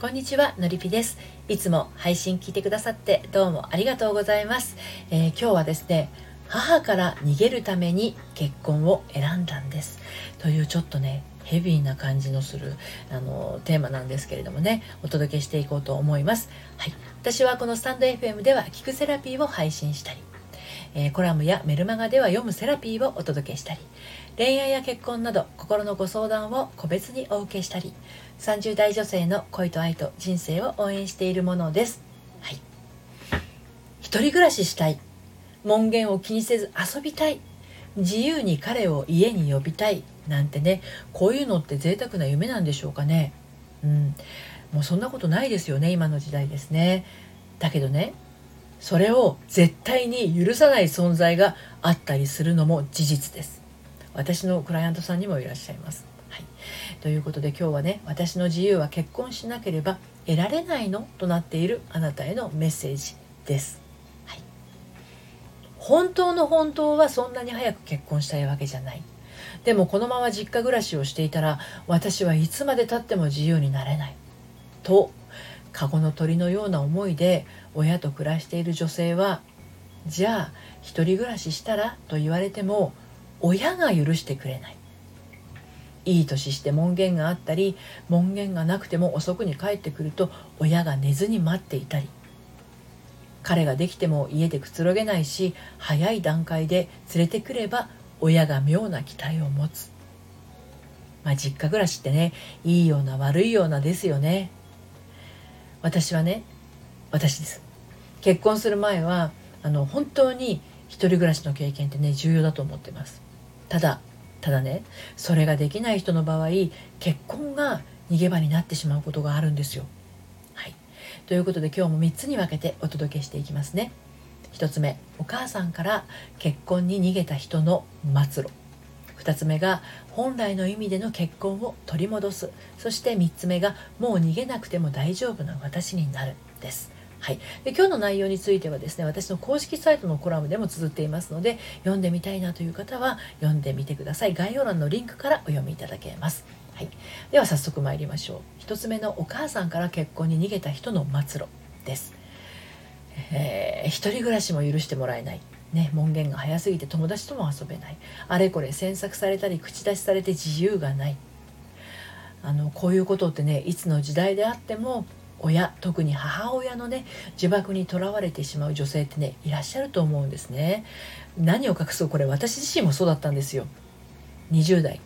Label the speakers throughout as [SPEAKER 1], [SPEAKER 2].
[SPEAKER 1] こんにちはのりぴです。いつも配信聞いてくださってどうもありがとうございます、えー、今日はですね母から逃げるために結婚を選んだんです。というちょっとねヘビーな感じのするあのテーマなんですけれどもねお届けしていこうと思います。はい。私はこのスタンド FM では聞くセラピーを配信したりえー、コラムやメルマガでは読むセラピーをお届けしたり恋愛や結婚など心のご相談を個別にお受けしたり30代女性の恋と愛と人生を応援しているものです。はい。一人暮らししたい。門限を気にせず遊びたい。自由に彼を家に呼びたい。なんてね、こういうのって贅沢な夢なんでしょうかね。うん。もうそんなことないですよね、今の時代ですね。だけどね、それを絶対に許さない存在があったりするのも事実です。私のクライアントさんにもいらっしゃいます。はい、ということで今日はね私の自由は結婚しなければ得られないのとなっているあなたへのメッセージです。はい、本当の本当はそんなに早く結婚したいわけじゃない。でもこのまま実家暮らしをしていたら私はいつまでたっても自由になれない。と籠の鳥のような思いで親と暮らしている女性はじゃあ一人暮らししたらと言われても親が許してくれない。いい年して門限があったり門限がなくても遅くに帰ってくると親が寝ずに待っていたり。彼ができても家でくつろげないし早い段階で連れてくれば親が妙な期待を持つ。まあ実家暮らしってねいいような悪いようなですよね。私はね私です結婚する前はあの本当に一人暮らしの経験ってね重要だと思ってますただただねそれができない人の場合結婚が逃げ場になってしまうことがあるんですよ。はい、ということで今日も3つに分けてお届けしていきますね。1つ目お母さんから結婚に逃げた人の末路2つ目が本来の意味での結婚を取り戻す。そして3つ目がもう逃げなくても大丈夫な私になるです。はい、で今日の内容についてはですね私の公式サイトのコラムでも綴っていますので読んでみたいなという方は読んでみてください。概要欄のリンクからお読みいただけます、はい、では早速参りましょう。1つ目のお母さんから結婚に逃げた人の末路です、えー、一人暮らしも許してもらえない。ね、門限が早すぎて友達とも遊べない。あれこれ詮索されたり口出しされて自由がない。あのこういうことってねいつの時代であっても親特に母親のね呪縛にとらわれてしまう女性ってねいらっしゃると思うんですね。何を隠そうこれ。私自身もそうだったんですよ。20代。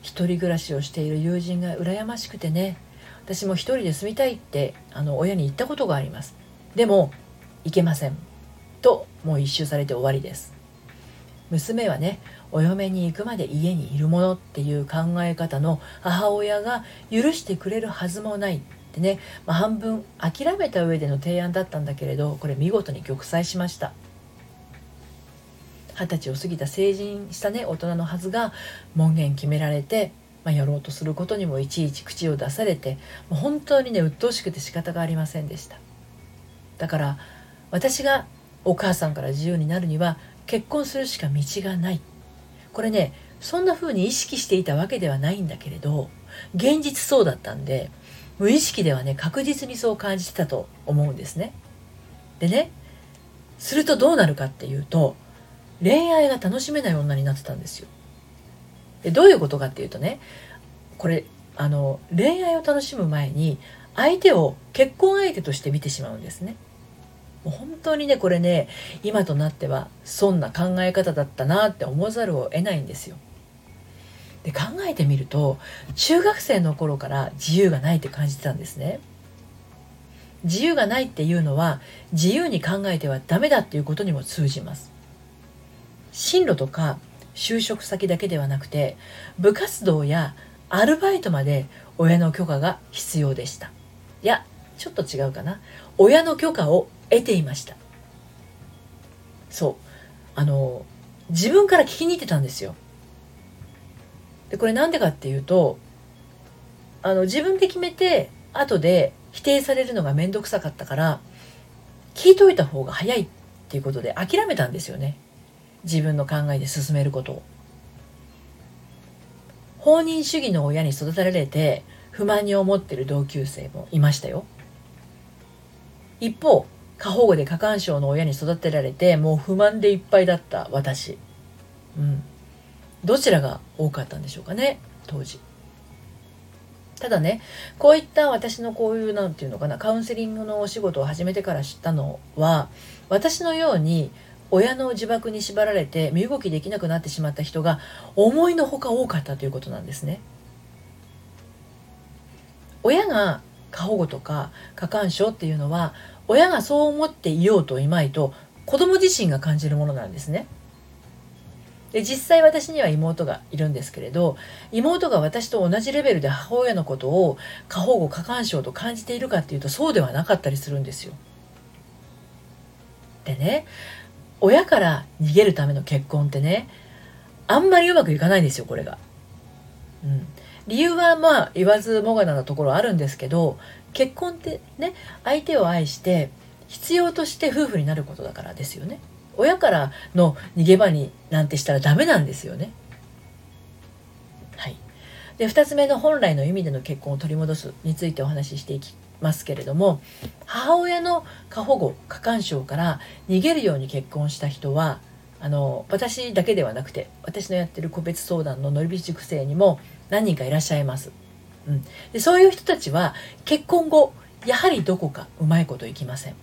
[SPEAKER 1] 一人暮らしをしている友人が羨ましくてね。私も一人で住みたいってあの親に言ったことがあります。でも行けません。ともう一周されて終わりです。娘はねお嫁に行くまで家にいるものっていう考え方の母親が許してくれるはずもないでね、まあ、半分諦めた上での提案だったんだけれどこれ見事に玉砕しました。二十歳を過ぎた成人したね大人のはずが門限決められて、まあ、やろうとすることにもいちいち口を出されてもう本当にね鬱陶しくて仕方がありませんでした。だから私がお母さんから自由になるには結婚するしか道がないこれねそんな風に意識していたわけではないんだけれど現実そうだったんで無意識ではね確実にそう感じてたと思うんですね。でねするとどうなるかっていうと恋愛が楽しめない女になってたんですよ。でどういうことかっていうとねこれあの恋愛を楽しむ前に相手を結婚相手として見てしまうんですね。もう本当にねこれね今となってはそんな考え方だったなって思わざるを得ないんですよ。で考えてみると中学生の頃から自由がないって感じてたんですね。自由がないっていうのは自由に考えてはダメだっていうことにも通じます。進路とか就職先だけではなくて部活動やアルバイトまで親の許可が必要でした。いやちょっと違うかな。親の許可を得ていました。そう。あの自分から聞きに行ってたんですよ。でこれなんでかっていうとあの自分で決めて後で否定されるのが面倒くさかったから聞いといた方が早いっていうことで諦めたんですよね。自分の考えで進めることを。放任主義の親に育てられて不満に思ってる同級生もいましたよ。一方過保護で過干渉の親に育てられてもう不満でいっぱいだった私。うん。どちらが多かったんでしょうかね当時。ただねこういった私のこういう何て言うのかなカウンセリングのお仕事を始めてから知ったのは私のように親の呪縛に縛られて身動きできなくなってしまった人が思いのほか多かったということなんですね。親が過保護とか過干渉っていうのは親がそう思っていようといまいと子供自身が感じるものなんですね。で実際私には妹がいるんですけれど妹が私と同じレベルで母親のことを過保護過干渉と感じているかっていうとそうではなかったりするんですよ。でね親から逃げるための結婚ってねあんまりうまくいかないんですよこれが。うん、理由はまあ言わずもがななところあるんですけど結婚ってね相手を愛して必要として夫婦になることだからですよね。親からの逃げ場になんてしたらダメなんですよね。はい、で2つ目の本来の意味での結婚を取り戻すについてお話ししていきますけれども母親の過保護過干渉から逃げるように結婚した人はあの私だけではなくて私のやってる個別相談ののりび塾生にも何人かいらっしゃいます。うん、でそういう人たちは結婚後やはりどこかうまいこといきません。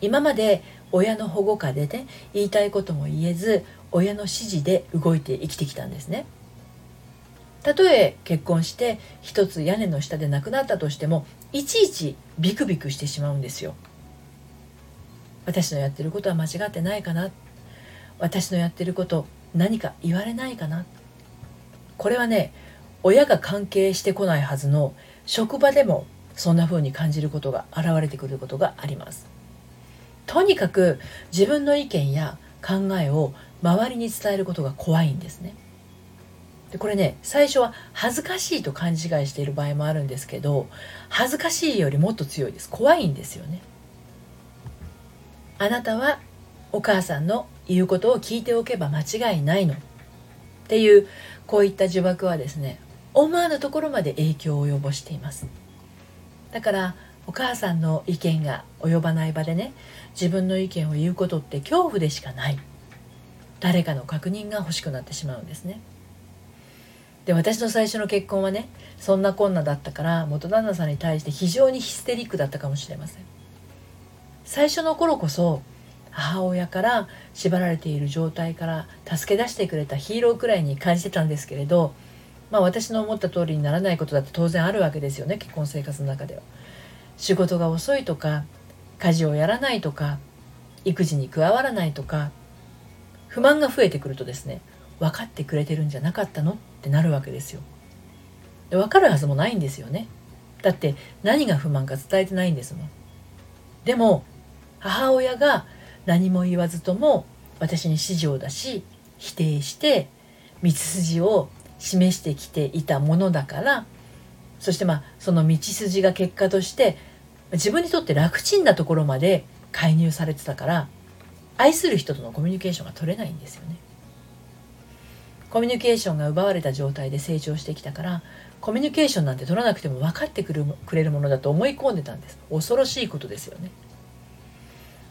[SPEAKER 1] 今まで親の保護下でね言いたいことも言えず親の指示で動いて生きてきたんですね。たとえ結婚して一つ屋根の下で亡くなったとしてもいちいちビクビクしてしまうんですよ。私のやってることは間違ってないかな私のやってること何か言われないかな？これはね親が関係してこないはずの職場でもそんな風に感じることが現れてくることがあります。とにかく自分の意見や考えを周りに伝えることが怖いんですね。でこれね最初は恥ずかしいと勘違いしている場合もあるんですけど恥ずかしいよりもっと強いです怖いんですよね。あなたはお母さんの言うことを聞いておけば間違いないの。っていうこういった呪縛はですね思わぬところまで影響を及ぼしています。だからお母さんの意見が及ばない場でね自分の意見を言うことって恐怖でしかない。誰かの確認が欲しくなってしまうんですね。で私の最初の結婚はねそんなこんなだったから元旦那さんに対して非常にヒステリックだったかもしれません。最初の頃こそ母親から縛られている状態から助け出してくれたヒーローくらいに感じてたんですけれどまあ私の思った通りにならないことだって当然あるわけですよね結婚生活の中では。仕事が遅いとか家事をやらないとか育児に加わらないとか不満が増えてくるとですね分かってくれてるんじゃなかったのってなるわけですよ。で分かるはずもないんですよね。だって何が不満か伝えてないんですもん。でも母親が何も言わずとも私に指示を出し否定して道筋を示してきていたものだからそしてまあその道筋が結果として自分にとって楽ちんなところまで介入されてたから愛する人とのコミュニケーションが取れないんですよね。コミュニケーションが奪われた状態で成長してきたからコミュニケーションなんて取らなくても分かってくるくれるものだと思い込んでたんです恐ろしいことですよね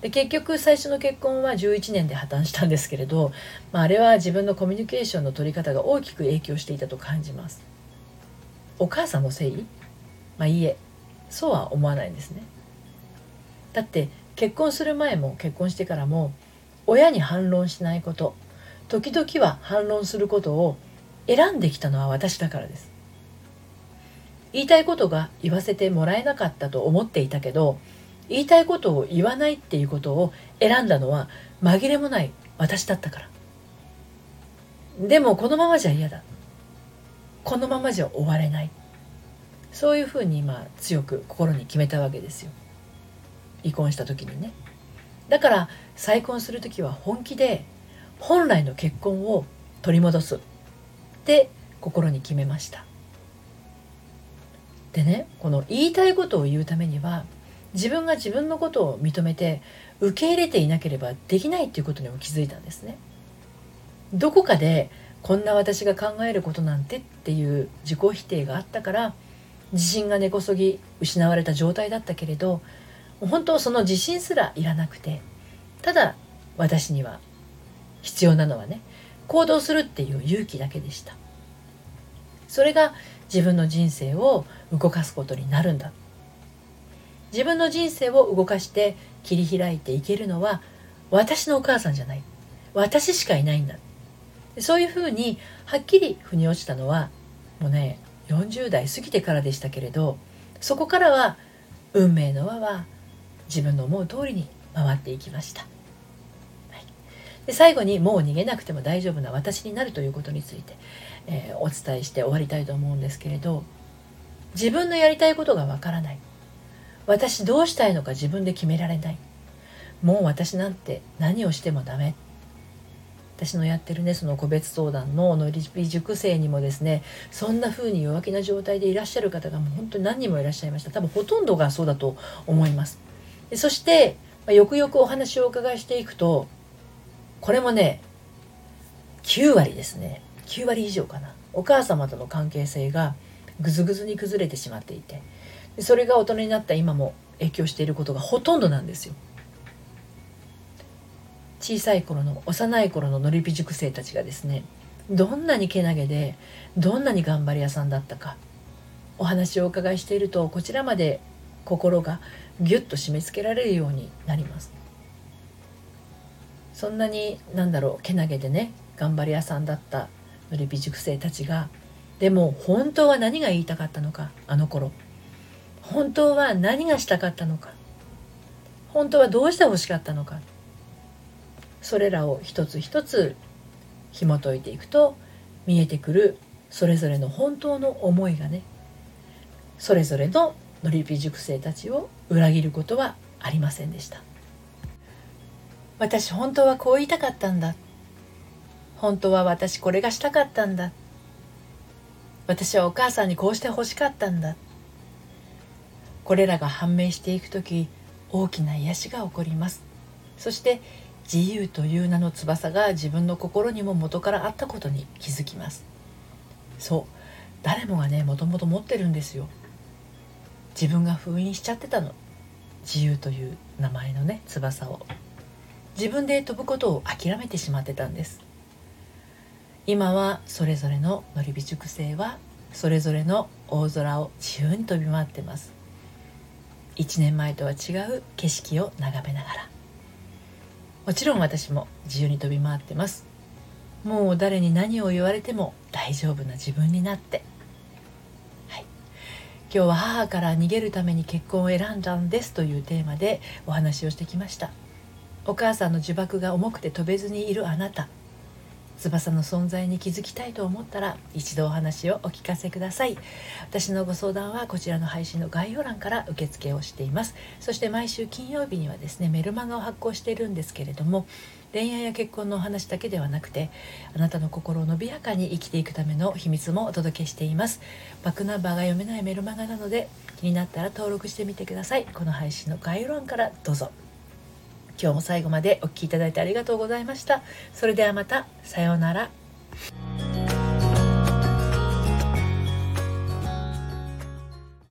[SPEAKER 1] で結局最初の結婚は11年で破綻したんですけれど、まあ、あれは自分のコミュニケーションの取り方が大きく影響していたと感じます。お母さんのせいまあいいえ。そうは思わないんですね。だって結婚する前も結婚してからも親に反論しないこと時々は反論することを選んできたのは私だからです。言いたいことが言わせてもらえなかったと思っていたけど言いたいことを言わないっていうことを選んだのは紛れもない私だったから。でもこのままじゃ嫌だ。このままじゃ終われない。そういうふうに今強く心に決めたわけですよ。離婚した時にね。だから再婚する時は本気で本来の結婚を取り戻す。って心に決めました。でねこの言いたいことを言うためには自分が自分のことを認めて受け入れていなければできないっていうことにも気づいたんですね。どこかでこんな私が考えることなんてっていう自己否定があったから自信が根こそぎ失われた状態だったけれど本当その自信すらいらなくてただ私には必要なのはね行動するっていう勇気だけでした。それが自分の人生を動かすことになるんだ。自分の人生を動かして切り開いていけるのは私のお母さんじゃない。私しかいないんだ。そういうふうにはっきり腑に落ちたのはもうね40代過ぎてからでしたけれどそこからは運命の輪は自分の思う通りに回っていきました、はい、で最後にもう逃げなくても大丈夫な私になるということについて、えー、お伝えして終わりたいと思うんですけれど自分のやりたいことがわからない。私どうしたいのか自分で決められない。もう私なんて何をしてもダメ。私のやってるねその個別相談の乗り火塾生にもですねそんな風に弱気な状態でいらっしゃる方がもう本当に何人もいらっしゃいました。多分ほとんどがそうだと思います。でそして、まあ、よくよくお話をお伺いしていくとこれもね9割ですね。9割以上かな。お母様との関係性がぐずぐずに崩れてしまっていてそれが大人になった今も影響していることがほとんどなんですよ。小さい頃の幼い頃ののりぴ塾生たちがですねどんなにけなげでどんなに頑張り屋さんだったかお話をお伺いしているとこちらまで心がギュッと締め付けられるようになります。そんなになんだろうけなげでね頑張り屋さんだったのりぴ塾生たちがでも本当は何が言いたかったのかあの頃。本当は何がしたかったのか。本当はどうして欲しかったのか。それらを一つ一つ紐解いていくと見えてくるそれぞれの本当の思いがねそれぞれののりぴ塾生たちを裏切ることはありませんでした。私本当はこう言いたかったんだ。本当は私これがしたかったんだ。私はお母さんにこうして欲しかったんだ。これらが判明していく時大きな癒しが起こります。そして自由という名の翼が自分の心にも元からあったことに気づきます。そう誰もがねもともと持ってるんですよ。自分が封印しちゃってたの。自由という名前のね翼を。自分で飛ぶことを諦めてしまってたんです。今はそれぞれののりび塾生はそれぞれの大空を自由に飛び回ってます。1年前とは違う景色を眺めながら。もちろん私も自由に飛び回ってます。もう誰に何を言われても大丈夫な自分になって、はい、今日は母から逃げるために結婚を選んだんですというテーマでお話をしてきました。お母さんの呪縛が重くて飛べずにいるあなた。翼の存在に気づきたいと思ったら一度お話をお聞かせください。私のご相談はこちらの配信の概要欄から受付をしています。そして毎週金曜日にはですねメルマガを発行しているんですけれども恋愛や結婚のお話だけではなくてあなたの心を伸びやかに生きていくための秘密もお届けしています。バックナンバーが読めないメルマガなので気になったら登録してみてください。この配信の概要欄からどうぞ。今日も最後までお聴きいただいてありがとうございました。それではまた。さようなら。